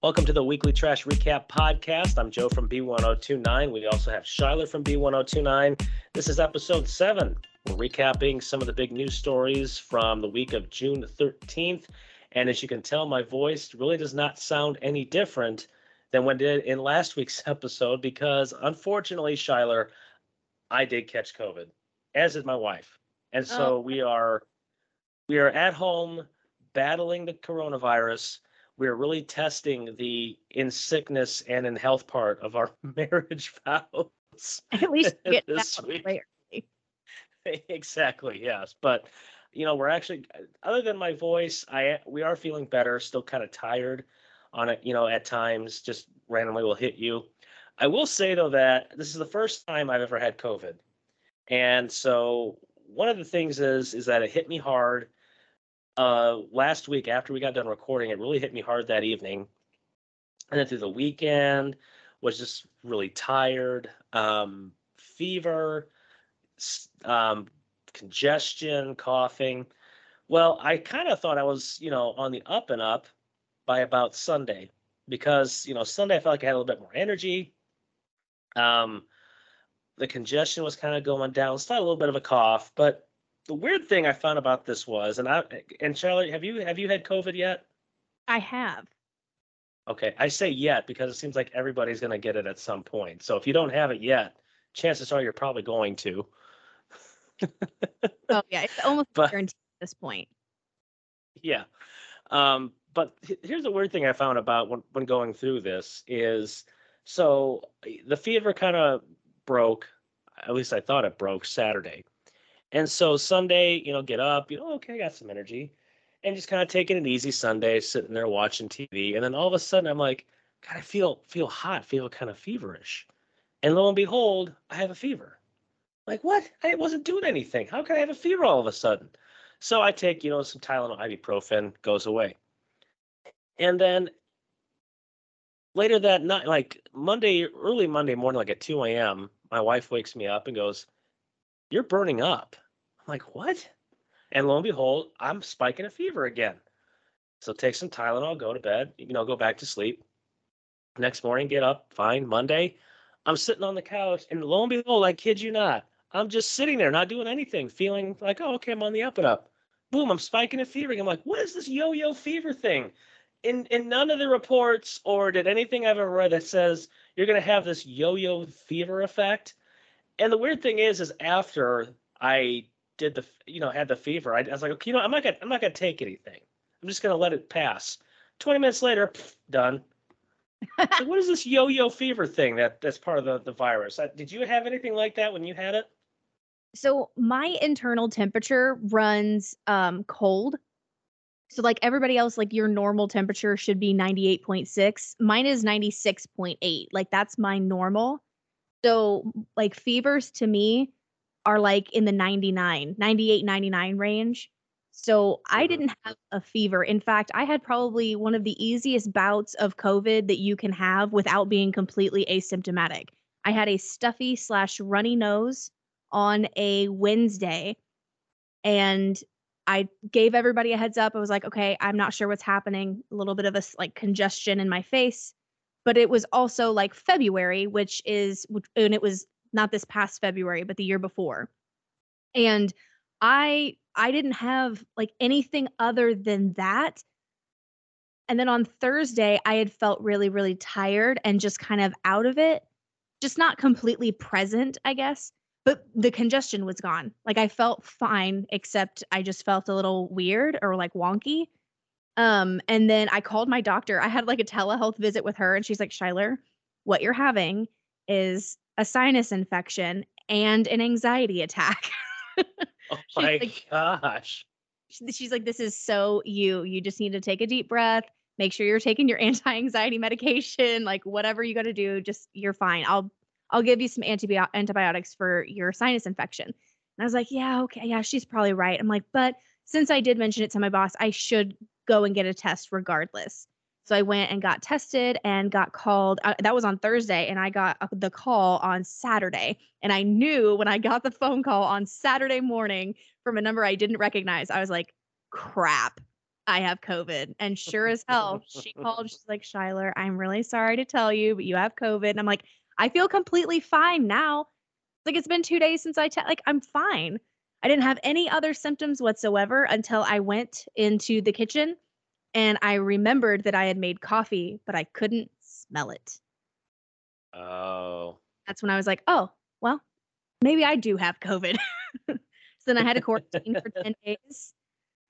Welcome to the Weekly Trash Recap Podcast. I'm Joe from B1029. We also have Shyler from B1029. This is episode seven. We're recapping some of the big news stories from the week of June 13th. And as you can tell, my voice really does not sound any different than when it did in last week's episode because unfortunately, Shyler, I did catch COVID, as did my wife. And so Oh. we are we are at home battling the coronavirus we're really testing the in sickness and in health part of our marriage vows. At least get This that week. exactly, yes. But you know, we're actually other than my voice, I we are feeling better, still kind of tired on it, you know, at times just randomly will hit you. I will say though that this is the first time I've ever had COVID. And so one of the things is is that it hit me hard uh last week after we got done recording it really hit me hard that evening. And then through the weekend was just really tired um fever um congestion coughing. Well i kind of thought i was you know on the up and up by about sunday because you know sunday i felt like i had a little bit more energy. Um the congestion was kind of going down still a little bit of a cough but the weird thing I found about this was, and I and Shyler, have you have you had COVID yet? I have. Okay, I say yet because it seems like everybody's going to get it at some point. So if you don't have it yet, chances are you're probably going to. Oh yeah, it's almost But- guaranteed at this point. Yeah. Um, but here's the weird thing I found about when, when going through this is so the fever kind of broke, at least I thought it broke Saturday. And so Sunday, you know, get up, you know, okay, I got some energy. And just kind of taking it easy Sunday, sitting there watching TV. And then all of a sudden I'm like, God, I feel feel hot, feel kind of feverish. And lo and behold, I have a fever. Like, what? I wasn't doing anything. How can I have a fever all of a sudden? So I take, you know, some Tylenol, ibuprofen, goes away. And then later that night, like Monday, early Monday morning, like at 2 a.m., my wife wakes me up and goes, You're burning up. I'm like, What? And lo and behold, I'm spiking a fever again. So take some Tylenol, go to bed, you know, go back to sleep. Next morning, get up, fine. Monday, I'm sitting on the couch, and lo and behold, I kid you not, I'm just sitting there, not doing anything, feeling like, oh, okay, I'm on the up and up. Boom, I'm spiking a fever. I'm like, what is this yo-yo fever thing? In in none of the reports or did anything I've ever read that says you're gonna have this yo-yo fever effect. And the weird thing is, is after I did the, you know, had the fever, I, I was like, okay, you know, I'm not gonna, I'm not gonna take anything. I'm just gonna let it pass. Twenty minutes later, pff, done. Like, what is this yo-yo fever thing that that's part of the the virus? Uh, Did you have anything like that when you had it? So my internal temperature runs um cold. So like everybody else, like your normal temperature should be 98.6. Mine is 96.8. Like that's my normal. So like fevers to me are like in the 99, 98, 99 range. So I Mhm. didn't have a fever. In fact, I had probably one of the easiest bouts of COVID that you can have without being completely asymptomatic. I had a stuffy slash runny nose on a Wednesday. And I gave everybody a heads up. I was like, okay, I'm not sure what's happening. A little bit of a like congestion in my face. But it was also like February, which is, and it was not this past February, but the year before. And I, I didn't have like anything other than that. And then on Thursday, I had felt really, really tired and just kind of out of it, just not completely present, I guess but the congestion was gone. Like I felt fine, except I just felt a little weird or like wonky. Um, and then I called my doctor. I had like a telehealth visit with her, and she's like, Shyler, what you're having is a sinus infection and an anxiety attack. Oh my like- gosh. She's like, this is so you. You just need to take a deep breath. Make sure you're taking your anti-anxiety medication, like whatever you got to do. Just you're fine. I'll I'll give you some antibio- antibiotics for your sinus infection. And I was like, yeah, okay, yeah, she's probably right. I'm like, but since I did mention it to my boss, I should go and get a test regardless. So I went and got tested and got called. Uh, that was on Thursday, and I got uh, the call on Saturday. And I knew when I got the phone call on Saturday morning from a number I didn't recognize, I was like, crap. I have COVID. And sure as hell, she called. She's like, Shyler, I'm really sorry to tell you, but you have COVID. And I'm like, I feel completely fine now. Like it's been two days since I te- like I'm fine. I didn't have any other symptoms whatsoever until I went into the kitchen and I remembered that I had made coffee, but I couldn't smell it. Oh. That's when I was like, oh, well, maybe I do have COVID. so then I had to quarantine for 10 days.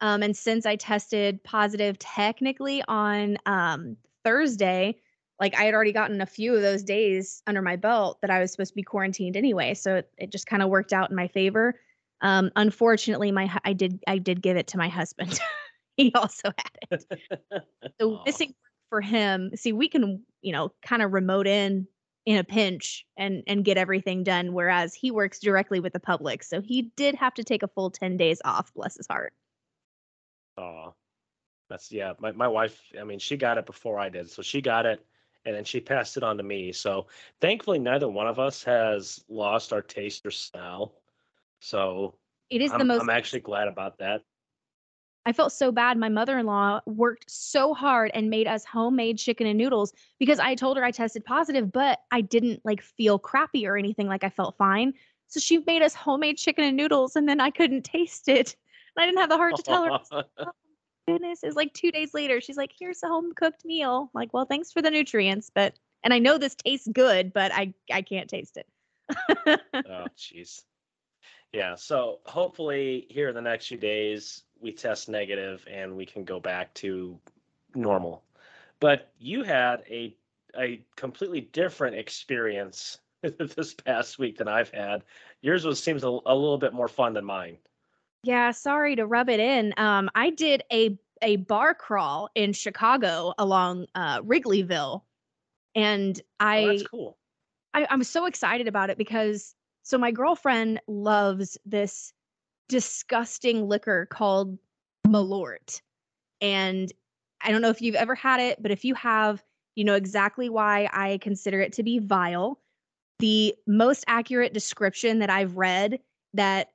Um, and since I tested positive technically on um, Thursday, like I had already gotten a few of those days under my belt that I was supposed to be quarantined anyway. So it, it just kind of worked out in my favor. Um, unfortunately, my I did I did give it to my husband. he also had it. So Aw. missing for him. See, we can you know kind of remote in in a pinch and and get everything done. Whereas he works directly with the public, so he did have to take a full ten days off. Bless his heart. Oh, That's yeah. My my wife. I mean, she got it before I did, so she got it, and then she passed it on to me. So thankfully, neither one of us has lost our taste or smell. So It is I'm, the most. I'm actually glad about that. I felt so bad. My mother in law worked so hard and made us homemade chicken and noodles because I told her I tested positive, but I didn't like feel crappy or anything. Like I felt fine. So she made us homemade chicken and noodles, and then I couldn't taste it. And I didn't have the heart to tell her. I was like, "Oh, goodness, it was like two days later. She's like, "Here's a home cooked meal." I'm like, well, thanks for the nutrients, but and I know this tastes good, but I I can't taste it. oh, jeez. Yeah. So hopefully, here in the next few days, we test negative and we can go back to normal. But you had a a completely different experience this past week than I've had. Yours was seems a, a little bit more fun than mine. Yeah, sorry to rub it in. Um, I did a a bar crawl in Chicago along uh, Wrigleyville, and Oh, I, that's cool. I I'm so excited about it because so my girlfriend loves this disgusting liquor called Malort, and I don't know if you've ever had it, but if you have, you know exactly why I consider it to be vile. The most accurate description that I've read that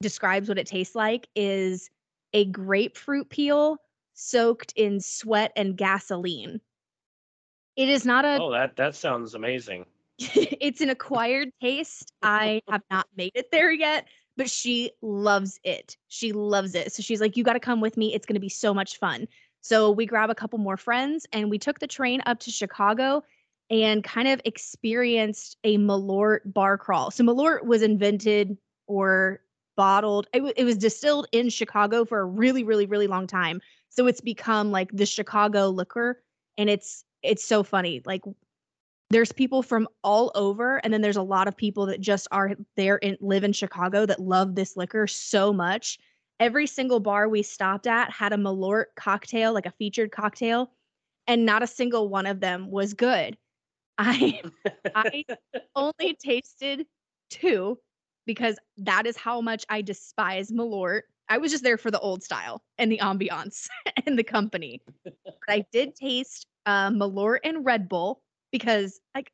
describes what it tastes like is a grapefruit peel soaked in sweat and gasoline. It is not a Oh, that that sounds amazing. it's an acquired taste. I have not made it there yet, but she loves it. She loves it. So she's like, You got to come with me. It's going to be so much fun. So we grab a couple more friends and we took the train up to Chicago and kind of experienced a Malort bar crawl. So Malort was invented or bottled, it, wa- it was distilled in Chicago for a really, really, really long time. So it's become like the Chicago liquor. And it's, it's so funny. Like there's people from all over and then there's a lot of people that just are there and live in chicago that love this liquor so much. Every single bar we stopped at had a malort cocktail like a featured cocktail and not a single one of them was good. I i only tasted two because that is how much i despise malort. I was just there for the old style and the ambiance and the company. But i did taste uh, malort and red bull because like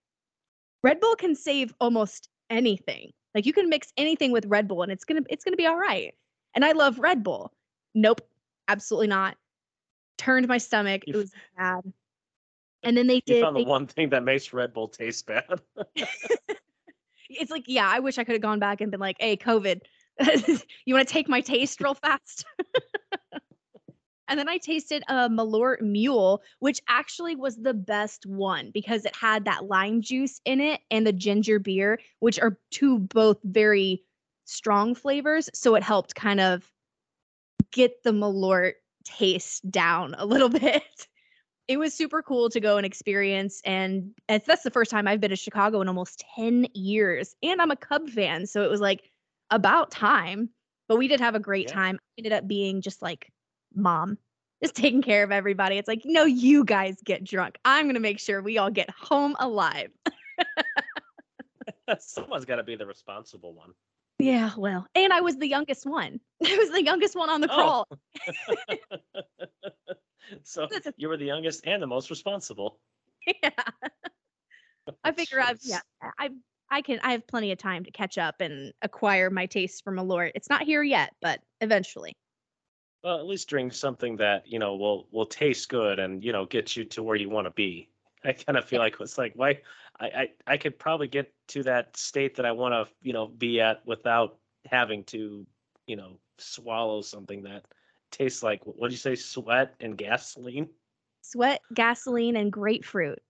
Red Bull can save almost anything. Like you can mix anything with Red Bull and it's gonna it's gonna be all right. And I love Red Bull. Nope, absolutely not. Turned my stomach. You It was bad. And then they did. found the they- one thing that makes Red Bull taste bad. it's like yeah, I wish I could have gone back and been like, hey, COVID, you want to take my taste real fast? And then I tasted a Malort Mule, which actually was the best one because it had that lime juice in it and the ginger beer, which are two both very strong flavors. So it helped kind of get the Malort taste down a little bit. It was super cool to go and experience. And that's the first time I've been to Chicago in almost 10 years. And I'm a Cub fan. So it was like about time. But we did have a great Yeah. time. Ended up being just like mom, just taking care of everybody. It's like, no, you guys get drunk. I'm gonna make sure we all get home alive. Someone's got to be the responsible one. Yeah, well, and I was the youngest one. I was the youngest one on the Oh. crawl. so you were the youngest and the most responsible. yeah. I figure I've yeah, I I can I have plenty of time to catch up and acquire my taste for Malort. It's not here yet, but eventually. Well, at least drink something that you know will will taste good and you know get you to where you want to be. I kind of feel like it's like why I, I I could probably get to that state that I want to you know be at without having to you know swallow something that tastes like what do you say sweat and gasoline. Sweat, gasoline, and grapefruit.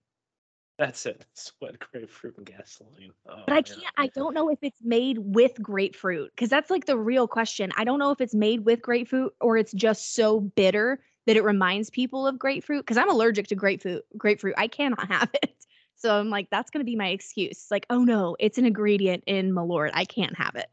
That's it. Sweat, grapefruit, and gasoline. Oh, But I can't, I don't know if it's made with grapefruit because that's like the real question. I don't know if it's made with grapefruit or it's just so bitter that it reminds people of grapefruit because I'm allergic to grapefruit. Grapefruit, I cannot have it. So I'm like, that's going to be my excuse. It's like, oh no, it's an ingredient in Malort. I can't have it.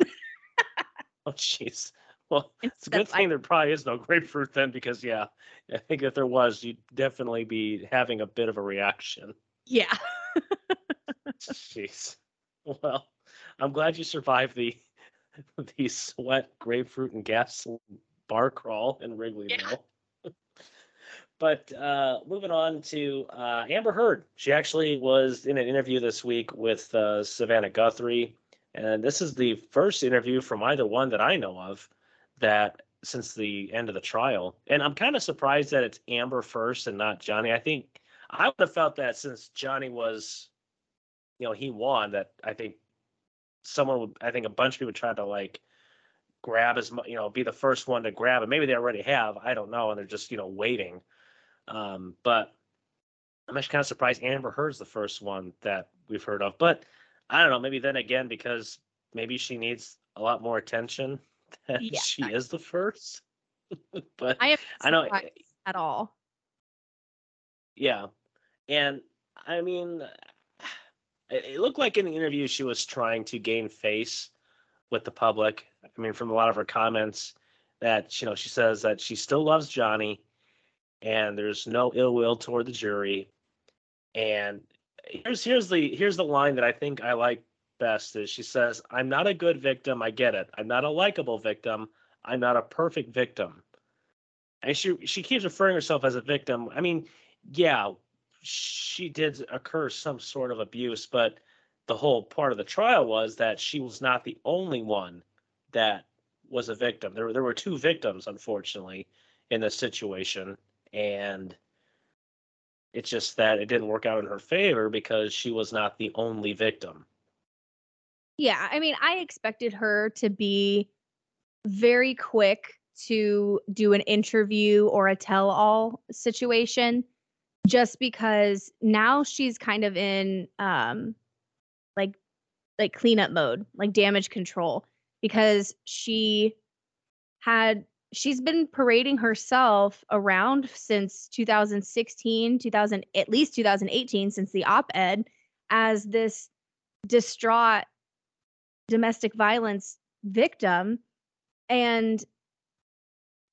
Oh, jeez. Well, it's a good of- I- thing there probably is no grapefruit then, because yeah, I think if there was, you'd definitely be having a bit of a reaction. Yeah. Jeez. Well, I'm glad you survived the the sweat, grapefruit, and gasoline bar crawl in Wrigleyville. but uh, moving on to uh, Amber Heard. She actually was in an interview this week with uh, Savannah Guthrie, and this is the first interview from either one that I know of that since the end of the trial. And I'm kind of surprised that it's Amber first and not Johnny. I think I would have felt that since Johnny was, you know, he won. That I think someone would. I think a bunch of people tried to like grab as much, you know, be the first one to grab it. Maybe they already have. I don't know, and they're just you know waiting. Um, but I'm actually kind of surprised Amber Heard's the first one that we've heard of. But I don't know. Maybe then again because maybe she needs a lot more attention. than Yeah. she is the first. but I I know surprised at all. Yeah. And I mean, it, looked like in the interview she was trying to gain face with the public. I mean, from a lot of her comments, that you know, she says that she still loves Johnny, and there's no ill will toward the jury. And here's here's the here's the line that I think I like best is she says, "I'm not a good victim. I get it. I'm not a likable victim. I'm not a perfect victim." And she she keeps referring herself as a victim. I mean, yeah, she did occur some sort of abuse, but the whole part of the trial was that she was not the only one that was a victim. There were there were two victims, unfortunately, in this situation, and it's just that it didn't work out in her favor because she was not the only victim. Yeah, I mean, I expected her to be very quick to do an interview or a tell all situation just because now she's kind of in um like like cleanup mode, like damage control because she had she's been parading herself around since 2016, 2000 at least 2018 since the op-ed as this distraught domestic violence victim. And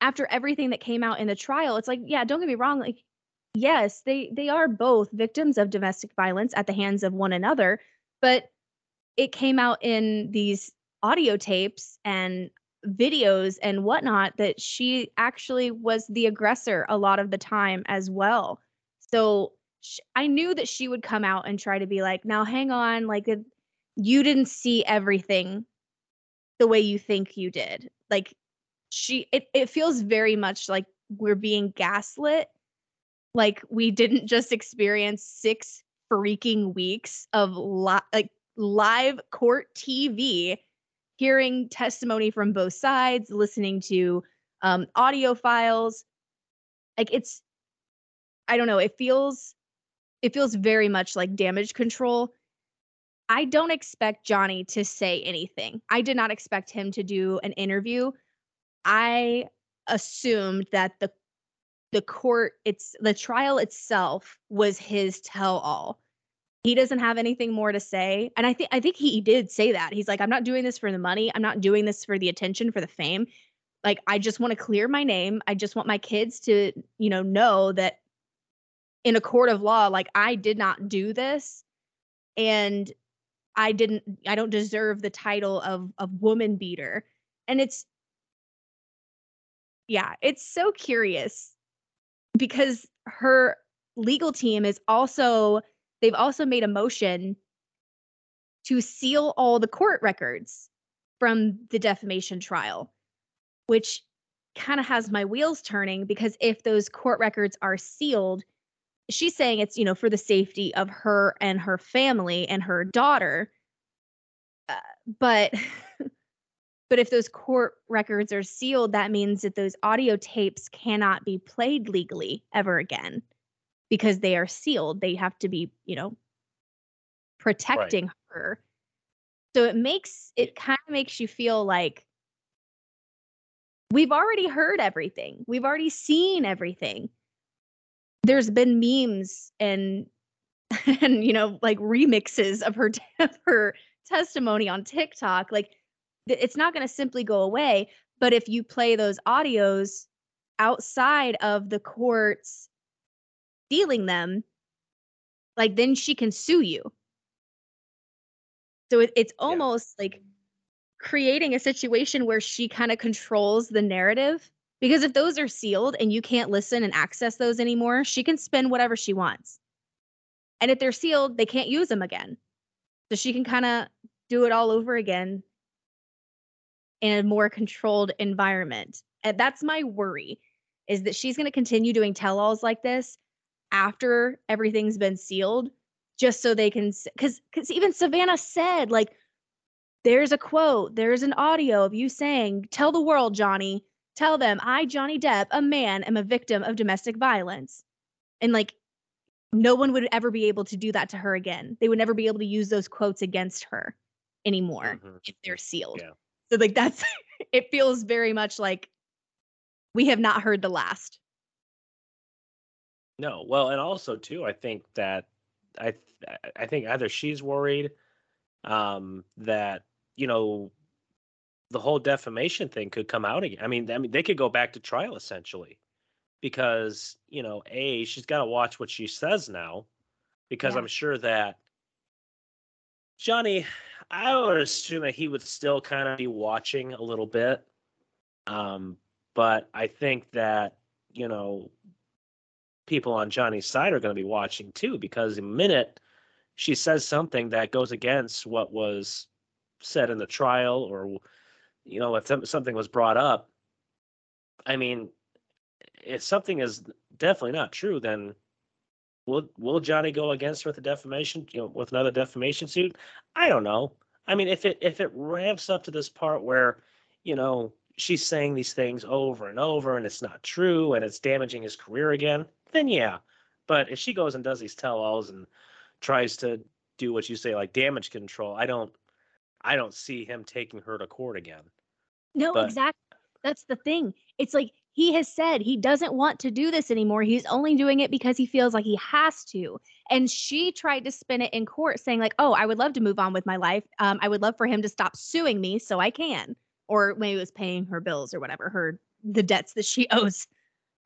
after everything that came out in the trial it's like yeah don't get me wrong like yes they they are both victims of domestic violence at the hands of one another but it came out in these audio tapes and videos and whatnot that she actually was the aggressor a lot of the time as well. So sh- i knew that she would come out and try to be like now hang on like uh, you didn't see everything the way you think you did. Like she it, it feels very much like we're being gaslit like we didn't just experience six freaking weeks of li- like live court tv hearing testimony from both sides listening to um, audio files like it's i don't know it feels it feels very much like damage control I don't expect Johnny to say anything. I did not expect him to do an interview. I assumed that the the court it's the trial itself was his tell all. He doesn't have anything more to say. And I think I think he did say that. He's like I'm not doing this for the money. I'm not doing this for the attention, for the fame. Like I just want to clear my name. I just want my kids to, you know, know that in a court of law like I did not do this and I didn't I don't deserve the title of of woman beater. And it's yeah, it's so curious because her legal team is also they've also made a motion to seal all the court records from the defamation trial, which kind of has my wheels turning because if those court records are sealed, she's saying it's, you know, for the safety of her and her family and her daughter. Uh, but but if those court records are sealed, that means that those audio tapes cannot be played legally ever again because they are sealed. They have to be, you know, protecting right. her. So it makes it kind of makes you feel like we've already heard everything. We've already seen everything. There's been memes and and you know like remixes of her of her testimony on TikTok. Like it's not going to simply go away, but if you play those audios outside of the courts dealing them, like then she can sue you. So it, it's almost yeah. like creating a situation where she kind of controls the narrative because if those are sealed and you can't listen and access those anymore, she can spin whatever she wants. And if they're sealed, they can't use them again. So she can kind of do it all over again in a more controlled environment. And that's my worry is that she's going to continue doing tell-alls like this after everything's been sealed just so they can cuz cuz even Savannah said like there's a quote, there's an audio of you saying, Tell the world, Johnny, tell them I, Johnny Depp, a man, am a victim of domestic violence. And like, no one would ever be able to do that to her again. They would never be able to use those quotes against her anymore mm-hmm. if they're sealed. Yeah. So, like, that's it feels very much like we have not heard the last. No, well, and also too, I think that I I think either she's worried um, that you know, the whole defamation thing could come out again. I mean, I mean, they could go back to trial essentially, because you know, a she's got to watch what she says now, because yeah. I'm sure that Johnny, I would assume that he would still kind of be watching a little bit, um, but I think that you know, people on Johnny's side are going to be watching too, because the minute she says something that goes against what was said in the trial or you know if something was brought up i mean if something is definitely not true then will will johnny go against her with a defamation you know with another defamation suit? I don't know i mean if it if it ramps up to this part where you know she's saying these things over and over and it's not true and it's damaging his career again then yeah but if she goes and does these tell-alls and tries to do what you say like damage control i don't I don't see him taking her to court again. No, but, exactly. That's the thing. It's like he has said he doesn't want to do this anymore. He's only doing it because he feels like he has to. And she tried to spin it in court saying like, "Oh, I would love to move on with my life. Um, I would love for him to stop suing me so I can." Or maybe it was paying her bills or whatever, her the debts that she owes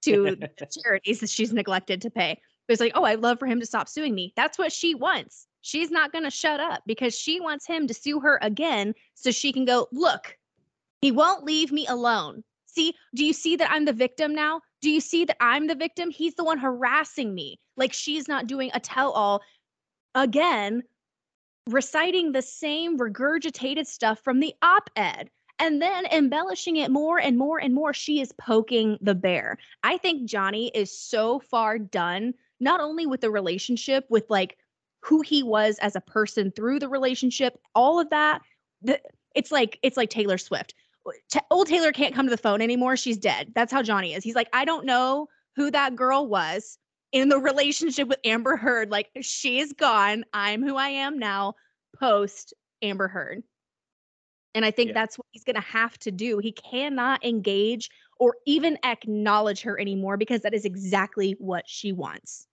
to charities that she's neglected to pay. But it's like, "Oh, I'd love for him to stop suing me." That's what she wants she's not going to shut up because she wants him to sue her again so she can go, look, he won't leave me alone. See, do you see that I'm the victim now? Do you see that I'm the victim? He's the one harassing me. Like she's not doing a tell all again, reciting the same regurgitated stuff from the op ed and then embellishing it more and more and more. She is poking the bear. I think Johnny is so far done, not only with the relationship with like who he was as a person through the relationship, all of that. The, it's like it's like Taylor Swift. T- old Taylor can't come to the phone anymore. She's dead. That's how Johnny is. He's like, I don't know who that girl was in the relationship with Amber Heard. Like, she's gone. I'm who I am now, post Amber Heard. And I think yeah. that's what he's going to have to do. He cannot engage or even acknowledge her anymore because that is exactly what she wants.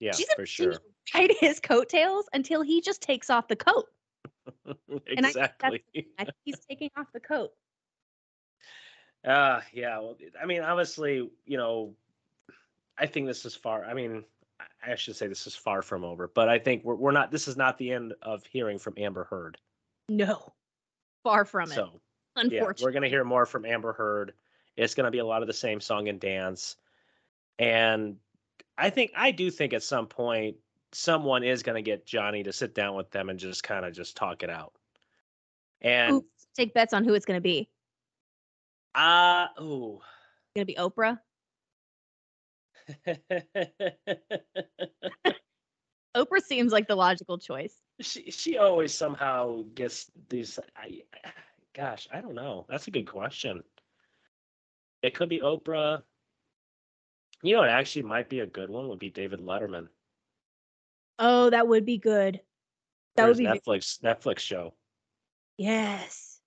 Yeah, She's for sure. Ride his coattails until he just takes off the coat. Exactly. And I, he's taking off the coat. Uh yeah. Well, I mean, obviously, you know, I think this is far. I mean, I should say this is far from over, but I think we're we're not. This is not the end of hearing from Amber Heard. No, far from it. So, unfortunately, yeah, we're gonna hear more from Amber Heard. It's gonna be a lot of the same song and dance, and I think I do think at some point someone is going to get Johnny to sit down with them and just kind of just talk it out. And Ooh, take bets on who it's going to be. Uh oh. Gonna be Oprah. Oprah seems like the logical choice. she she always somehow gets these I, gosh, I don't know. That's a good question. It could be Oprah. You know, it actually might be a good one. Would be David Letterman. Oh, that would be good. That would be Netflix Netflix show. yes.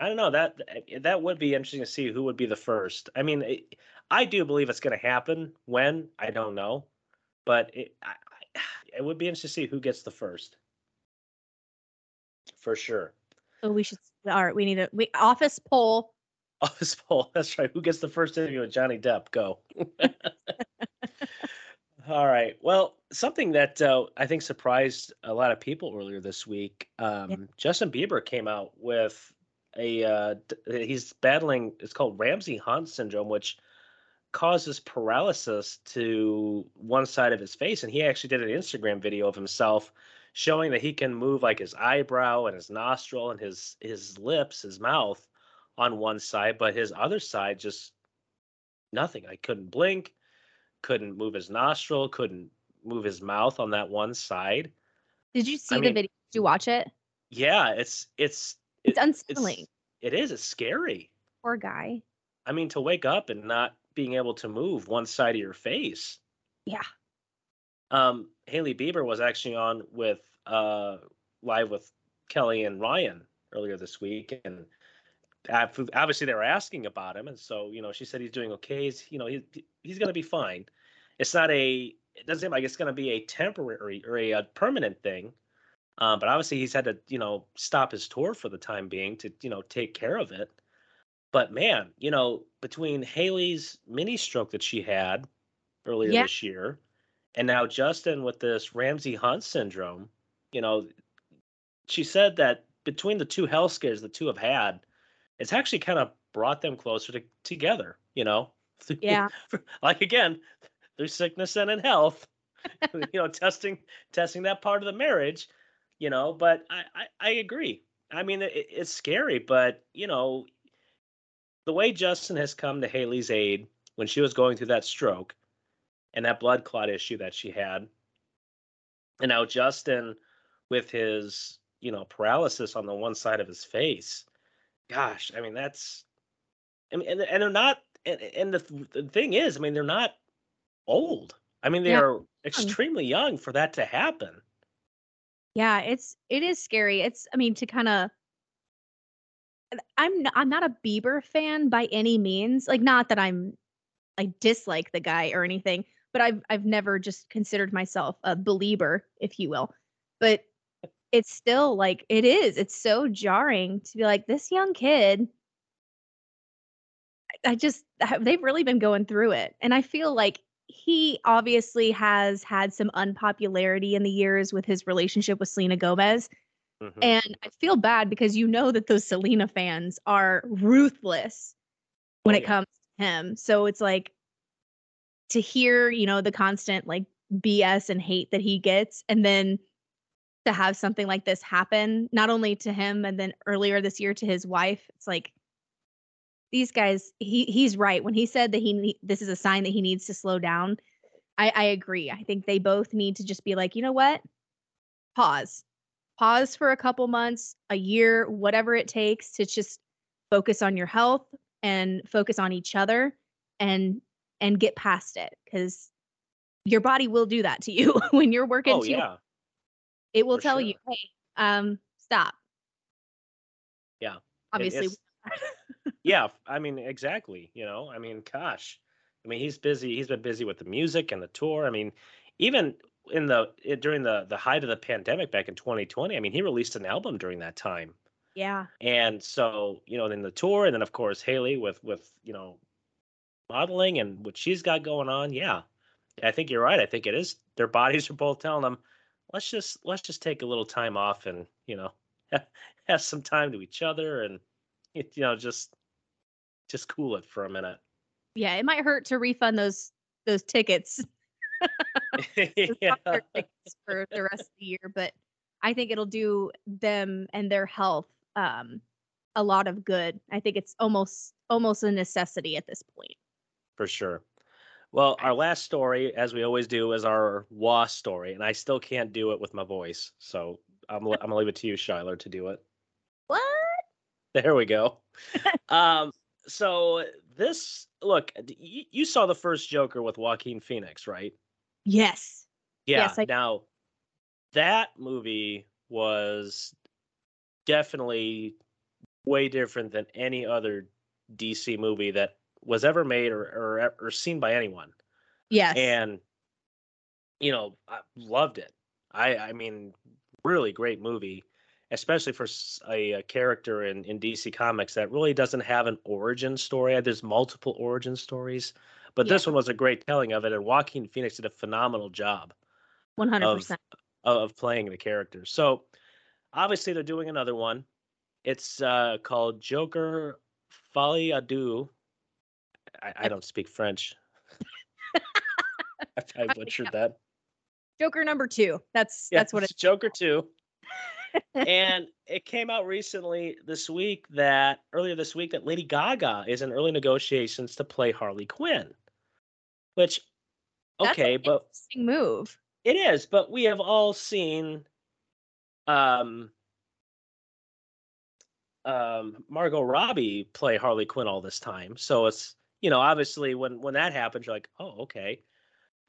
I don't know that eh, eh, that would be interesting to see who would be the first. I mean, it, I do believe it's going to happen. When I don't know, but it I, it would be interesting to see who gets the first. For sure. Oh, we should. All right, we need a we office poll. Office poll. That's right. Who gets the first interview with Johnny Depp? Go. All right. Well, something that uh, I think surprised a lot of people earlier this week. Um, Justin Bieber came out with a. Uh, d- he's battling. It's called Ramsay Hunt syndrome, which causes paralysis to one side of his face. And he actually did an Instagram video of himself showing that he can move like his eyebrow and his nostril and his his lips, his mouth on one side, but his other side just nothing. I couldn't blink, couldn't move his nostril, couldn't move his mouth on that one side. Did you see I the mean- video? Did you watch it? Yeah, it's it's It's it- unsettling. it is. It's scary. Poor guy. I mean, to wake up and not being able to move one side of your face. Yeah. Um, Hailey Bieber was actually on with uh live with Kelly and Ryan earlier this week, and obviously they were asking about him, and so you know she said he's doing okay. He's you know he he's gonna be fine. It's not a it doesn't seem like it's gonna be a temporary or a, a permanent thing. Um, but obviously he's had to you know stop his tour for the time being to you know take care of it. But man, you know between Hailey's mini stroke that she had earlier Yeah. this year, and now Justin with this Ramsay Hunt syndrome, you know, she said that between the two health scares the two have had, it's actually kind of brought them closer to, together, you know? Yeah. like again, through sickness and in health, you know, testing testing that part of the marriage, you know, but I I, I agree. I mean, it, it's scary, but you know, the way Justin has come to Hailey's aid when she was going through that stroke and that blood clot issue that she had. And now Justin with his, you know, paralysis on the one side of his face. Gosh, I mean that's I mean and, and they're not and, and the, th- the thing is, I mean they're not old. I mean they Yeah. are um, extremely young for that to happen. Yeah, it's it is scary. It's I mean to kind of I'm I'm not a Bieber fan by any means. Like not that I'm I dislike the guy or anything, but I've I've never just considered myself a Belieber, if you will. But it's still like it is. It's so jarring to be like this young kid. I- just they've really been going through it, and I feel like he obviously has had some unpopularity in the years with his relationship with Selena Gomez. Mhm. And I feel bad because you know that those Selena fans are ruthless when Oh, it yeah. comes to him. So it's like to hear, you know, the constant like BS and hate that he gets and then to have something like this happen not only to him and then earlier this year to his wife. It's like these guys he he's right when he said that he this is a sign that he needs to slow down. I I agree. I think they both need to just be like, "You know what? Pause pause for a couple months, a year, whatever it takes to just focus on your health and focus on each other and and get past it cuz your body will do that to you when you're working Oh too yeah. It will tell you, "Hey, um stop." Yeah. Obviously. yeah i mean exactly you know i mean gosh i mean he's busy he's been busy with the music and the tour i mean even in the it, during the the height of the pandemic back in 2020 i mean he released an album during that time yeah. and so you know then the tour and then of course hailey with with you know modeling and what she's got going on yeah i think you're right i think it is their bodies are both telling them let's just let's just take a little time off and you know have some time to each other and you know just just cool it for a minute Yeah, it might hurt to refund those those tickets yeah. tickets for the rest of the year, but I think it'll do them and their health um a lot of good. I think it's almost almost a necessity at this point. For sure. Well, our last story, as we always do, is our WA story, and I still can't do it with my voice. So I'm, I'm gonna leave it to you, Shyler, to do it. What? There we go. um, so this look, you, you saw the first Joker with Joaquin Phoenix, right? Yes. Yeah. Yes, I- now that movie was definitely way different than any other DC movie that was ever made or or, or seen by anyone. Yes. And you know, I loved it. I I mean, really great movie, especially for a character in in DC Comics that really doesn't have an origin story. There's multiple origin stories, but this one was a great telling of it, and Joaquin Phoenix did a phenomenal job One hundred percent of playing the character. So obviously they're doing another one. It's uh, called Joker à Deux. I, I don't speak French. I, butchered that. Joker number two. That's Yeah, that's what it's Joker 2. and it came out recently this week that earlier this week that Lady Gaga is in early negotiations to play Harley Quinn. Which okay, but interesting move. It is, but we have all seen um um Margot Robbie play Harley Quinn all this time. So it's you know, obviously when when that happens, you're like, oh, okay.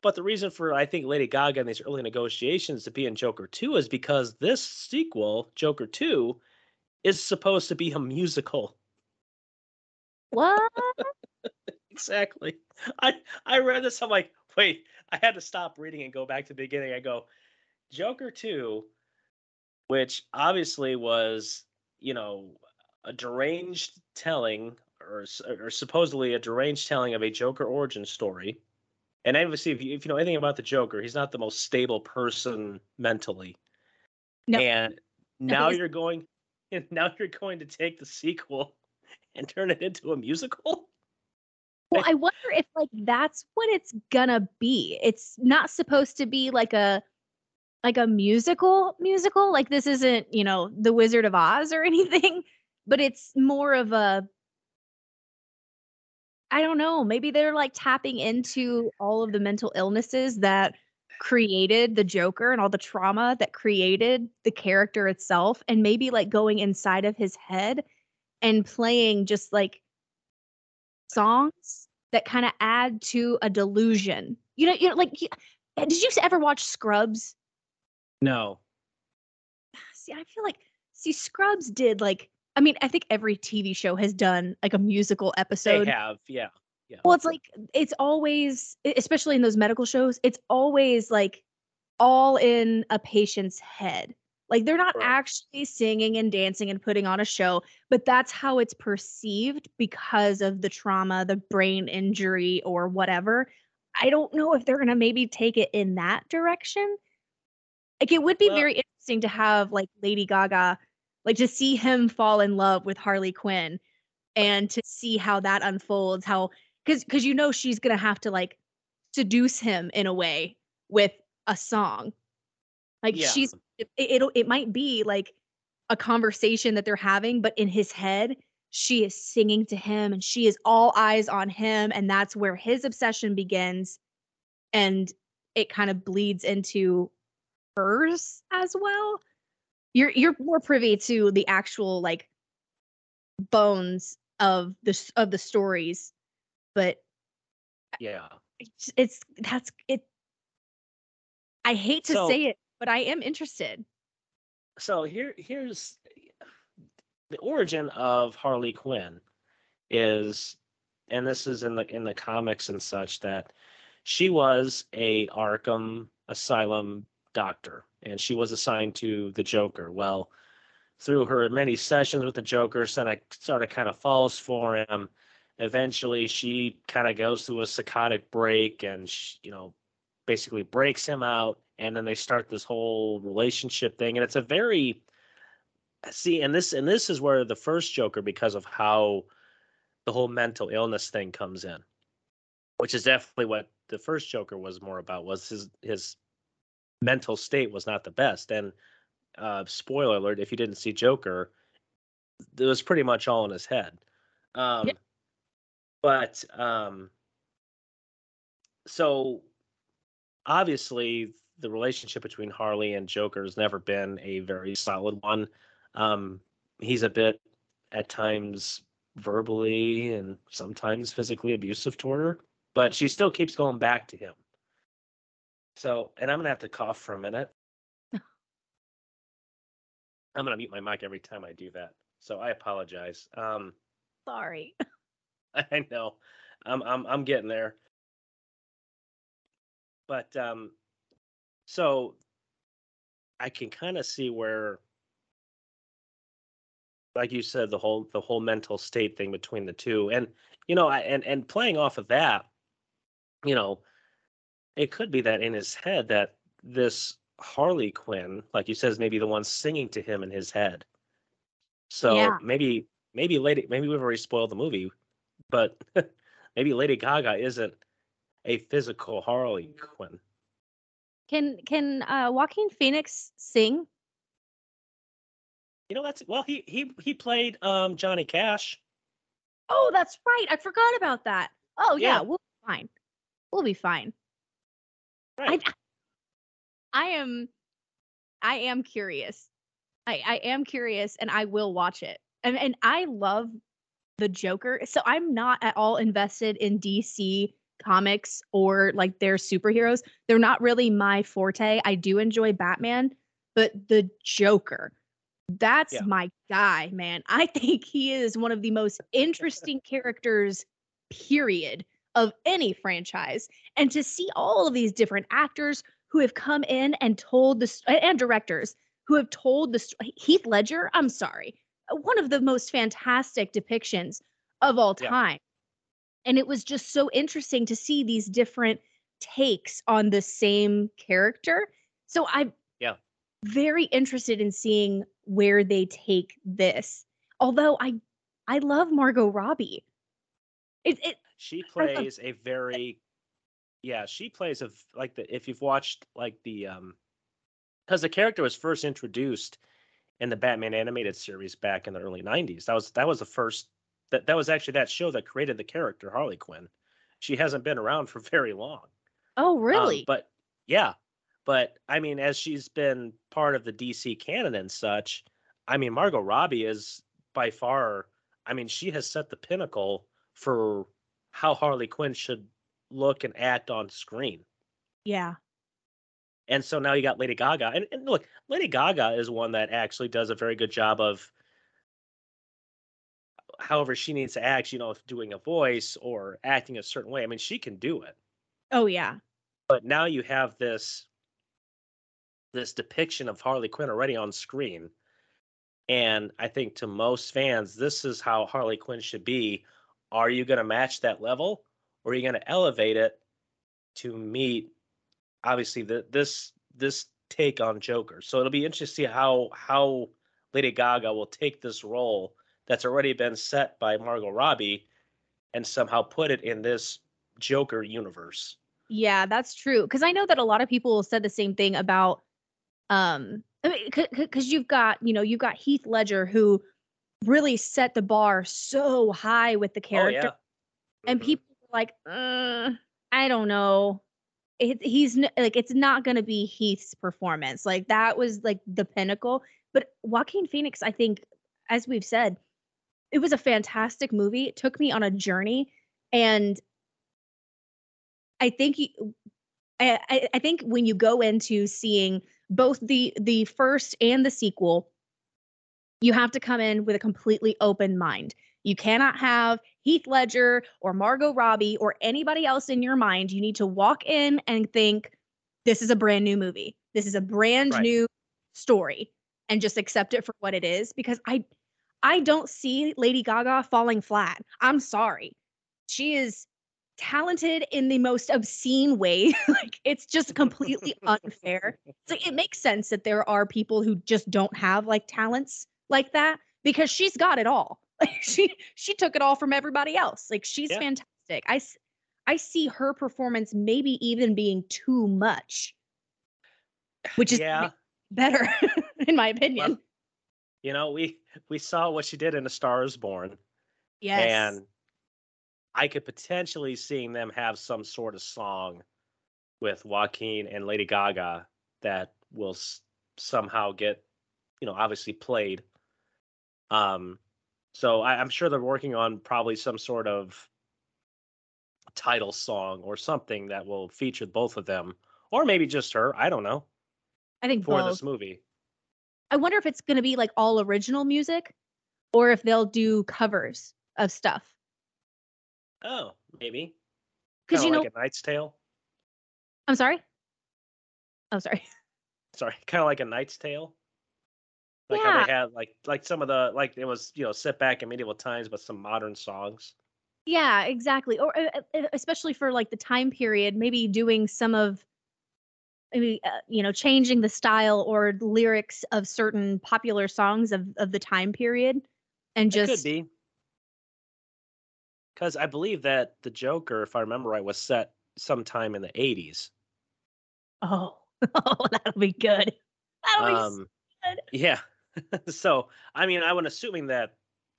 But the reason for I think Lady Gaga in these early negotiations to be in Joker 2 is because this sequel, Joker 2, is supposed to be a musical. What? Exactly. I I read this. I'm like, wait. I had to stop reading and go back to the beginning. I go, Joker two, which obviously was you know a deranged telling or or supposedly a deranged telling of a Joker origin story. And obviously, if you if you know anything about the Joker, he's not the most stable person mentally. No. And now you're going, and now you're going to take the sequel and turn it into a musical. Well, I wonder if like that's what it's gonna be. It's not supposed to be like a like a musical musical. Like this isn't, you know, The Wizard of Oz or anything, but it's more of a I don't know, maybe they're like tapping into all of the mental illnesses that created the Joker and all the trauma that created the character itself and maybe like going inside of his head and playing just like songs that kind of add to a delusion. You know, you know, like, eh, did you ever watch Scrubs? No. Ah, see, I feel like, see, Scrubs did like, I mean, I think every TV show has done like a musical episode. They have, yeah. Yeah. Well, it's like it's always, especially in those medical shows, it's always like all in a patient's head. Like they're not Right. actually singing and dancing and putting on a show, but that's how it's perceived because of the trauma, the brain injury, or whatever. I don't know if they're gonna maybe take it in that direction. Like it would be Well- very interesting to have like Lady Gaga, like to see him fall in love with Harley Quinn and to see how that unfolds, how because because you know she's gonna have to like seduce him in a way with a song. Like Yeah. she's it, it'll it might be like a conversation that they're having but in his head she is singing to him and she is all eyes on him and that's where his obsession begins. And it kind of bleeds into hers as well you're you're more privy to the actual like bones of the of the stories but Yeah. it's, it's that's it i hate to So- say it but i am interested So here here's the origin of Harley Quinn is and this is in the in the comics and such that she was a Arkham Asylum doctor and she was assigned to the Joker. Well, through her many sessions with the Joker, of sort of kind of falls for him. Eventually, she kind of goes through a psychotic break and she, you know basically breaks him out and then they start this whole relationship thing and it's a very see and this and this is where the first joker because of how the whole mental illness thing comes in which is definitely what the first joker was more about was his his mental state was not the best and uh spoiler alert if you didn't see joker it was pretty much all in his head. Um, Yeah. But um, so obviously the relationship between Harley and Joker has never been a very solid one. Um, he's a bit at times verbally and sometimes physically abusive toward her, but she still keeps going back to him. So, and I'm gonna have to cough for a minute. I'm gonna mute my mic every time I do that. So I apologize. Um, Sorry. I know. I'm I'm I'm getting there. But um so I can kind of see where like you said the whole the whole mental state thing between the two and you know I, and and playing off of that you know it could be that in his head that this Harley Quinn like you said is maybe the one singing to him in his head so Yeah. maybe maybe lady maybe we've already spoiled the movie but maybe Lady Gaga isn't a physical Harley Quinn. Can can uh Joaquin Phoenix sing? You know that's well he he he played um Johnny Cash. Oh, that's right. I forgot about that. Oh yeah, Yeah. we'll be fine. We'll be fine. Right. I am I am curious. I I am curious and I will watch it. And and I love the Joker. So I'm not at all invested in DC comics or like their superheroes. They're not really my forte. I do enjoy Batman, but the Joker, that's Yeah. my guy, man. I think he is one of the most interesting characters period of any franchise. And to see all of these different actors who have come in and told the and directors who have told the Heath Ledger, I'm sorry, one of the most fantastic depictions of all Yeah. time. And it was just so interesting to see these different takes on the same character. So I'm Yeah. very interested in seeing where they take this. Although I I love Margot Robbie. It, it She plays a very yeah, she plays a like the if you've watched like the um because the character was first introduced in the Batman animated series back in the early 90s. That was that was the first that that was actually that show that created the character Harley Quinn. She hasn't been around for very long. oh Um, really? but yeah, but I mean, as she's been part of the DC canon and such, I mean, Margot Robbie is by far. I mean, she has set the pinnacle for how Harley Quinn should look and act on screen. yeah. And so now you got Lady Gaga, and, and look, Lady Gaga is one that actually does a very good job of. However, she needs to act, you know, if doing a voice or acting a certain way. I mean, she can do it. Oh yeah. but now you have this this depiction of Harley Quinn already on screen. And I think to most fans, this is how Harley Quinn should be. Are you going to match that level or are you going to elevate it to meet obviously the, this this take on Joker? So it'll be interesting to see how how Lady Gaga will take this role that's already been set by Margot Robbie and somehow put it in this Joker universe. Yeah, that's true. Because I know that a lot of people said the same thing about, um, I mean, because you've got, you know, you've got Heath Ledger who really set the bar so high with the character, Oh, and Mhm. people were like, uh, I don't know, it, he's like, it's not going to be Heath's performance. Like that was like the pinnacle. But Joaquin Phoenix, I think, as we've said, it was a fantastic movie. It took me on a journey, and I think you, I, I- I think when you go into seeing both the the first and the sequel, you have to come in with a completely open mind. You cannot have Heath Ledger or Margot Robbie or anybody else in your mind. You need to walk in and think, this is a brand new movie. This is a brand Right. new story and just accept it for what it is because I I don't see Lady Gaga falling flat. I'm sorry. She is talented in the most obscene way. like it's just completely unfair. So it makes sense that there are people who just don't have like talents like that because she's got it all. Like she she took it all from everybody else. Like she's Yeah. fantastic. I see her performance maybe even being too much, which is yeah. better in my opinion. Well, You know, we we saw what she did in A Star Is Born, Yes. and I could potentially seeing them have some sort of song with Joaquin and Lady Gaga that will s- somehow get, you know, obviously played. Um, so I, I'm sure they're working on probably some sort of title song or something that will feature both of them, or maybe just her. I don't know I think for both. this movie. I wonder if it's going to be like all original music or if they'll do covers of stuff. Oh, maybe Because you know, like a Knight's Tale. I'm sorry. Oh, sorry. Sorry, kind of like a Knight's Tale. Like how Yeah. they had like like some of the like it was you know set back in medieval times, but some modern songs. Yeah, exactly. Or uh, uh, especially for like the time period, maybe doing some of, maybe uh, you know, changing the style or lyrics of certain popular songs of of the time period, and It could just be because I believe that the Joker, if I remember right, was set sometime in the eighties. oh, oh, that'll be good. That'll be s- Um, good. yeah. so I mean, I would assuming that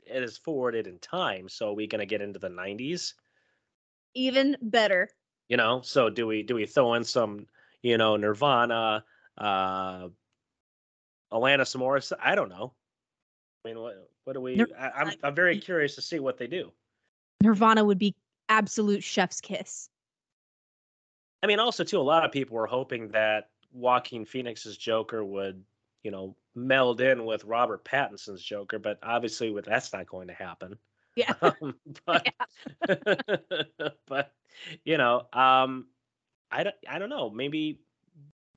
it is forwarded in time. So are we gonna get into the nineties? even better. You know, so do we do we throw in some you know Nirvana, uh, Alanis Morris? I don't know. I mean, what what do we? Nir- I, I'm I'm very curious to see what they do. Nirvana would be absolute chef's kiss. I mean, also too, a lot of people were hoping that Joaquin Phoenix's Joker would, you know, meld in with Robert Pattinson's Joker, but obviously, with that's not going to happen. Yeah. Um, but, but you know, um, I don't, I don't know. Maybe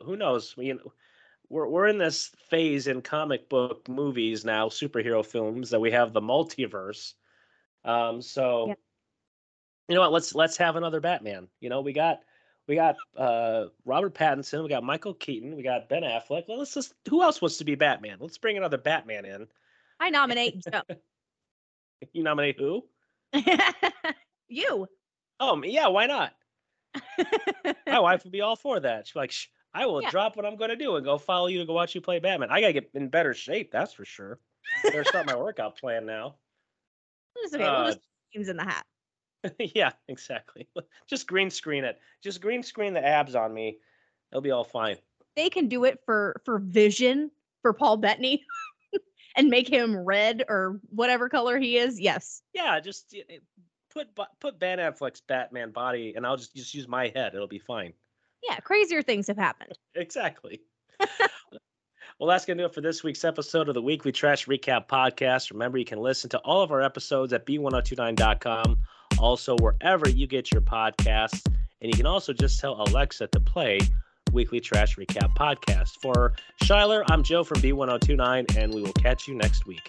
who knows? You know, we're we're in this phase in comic book movies now, superhero films that we have the multiverse. Um, so Yep. you know what? Let's let's have another Batman. You know, we got we got uh Robert Pattinson, we got Michael Keaton, we got Ben Affleck. Well, let's just who else wants to be Batman? Let's bring another Batman in. I nominate Joe. You nominate who? you. Oh, yeah, why not? My wife would be all for that. She's like, Shh, I will Yeah. drop what I'm going to do and go follow you to go watch you play Batman. I got to get in better shape, that's for sure. Better start my workout plan now. It's okay. we'll Uh, just names in the hat. yeah, exactly. Just green screen it. Just green screen the abs on me. It'll be all fine. They can do it for for Vision for Paul Bettany, and make him red or whatever color he is. Yes. Yeah, just put put Ben Affleck's Batman body, and I'll just just use my head. It'll be fine. Yeah. Crazier things have happened. Exactly. well, that's going to do it for this week's episode of the Weekly Trash Recap Podcast. Remember, you can listen to all of our episodes at b1029.com, also wherever you get your podcasts. And you can also just tell Alexa to play Weekly Trash Recap Podcast. For Shyler, I'm Joe from B1029, and we will catch you next week.